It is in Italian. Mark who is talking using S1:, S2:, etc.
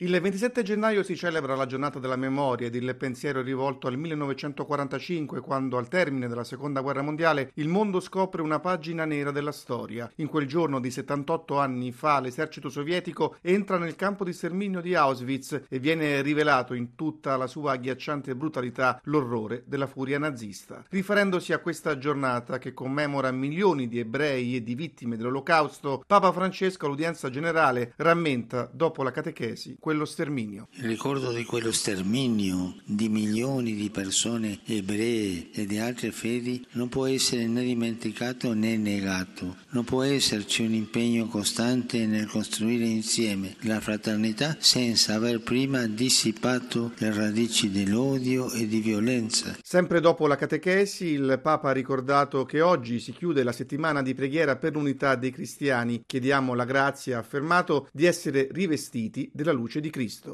S1: Il 27 gennaio si celebra la giornata della memoria ed il pensiero è rivolto al 1945, quando al termine della seconda guerra mondiale il mondo scopre una pagina nera della storia. In quel giorno di 78 anni fa l'esercito sovietico entra nel campo di sterminio di Auschwitz e viene rivelato in tutta la sua agghiacciante brutalità l'orrore della furia nazista. Riferendosi a questa giornata che commemora milioni di ebrei e di vittime dell'olocausto, Papa Francesco all'udienza generale rammenta dopo la catechesi quello sterminio.
S2: Il ricordo di quello sterminio di milioni di persone ebree e di altre fedi non può essere né dimenticato né negato. Non può esserci un impegno costante nel costruire insieme la fraternità senza aver prima dissipato le radici dell'odio e di violenza.
S1: Sempre dopo la catechesi, il Papa ha ricordato che oggi si chiude la settimana di preghiera per l'unità dei cristiani. Chiediamo la grazia, ha affermato, di essere rivestiti della luce di Cristo.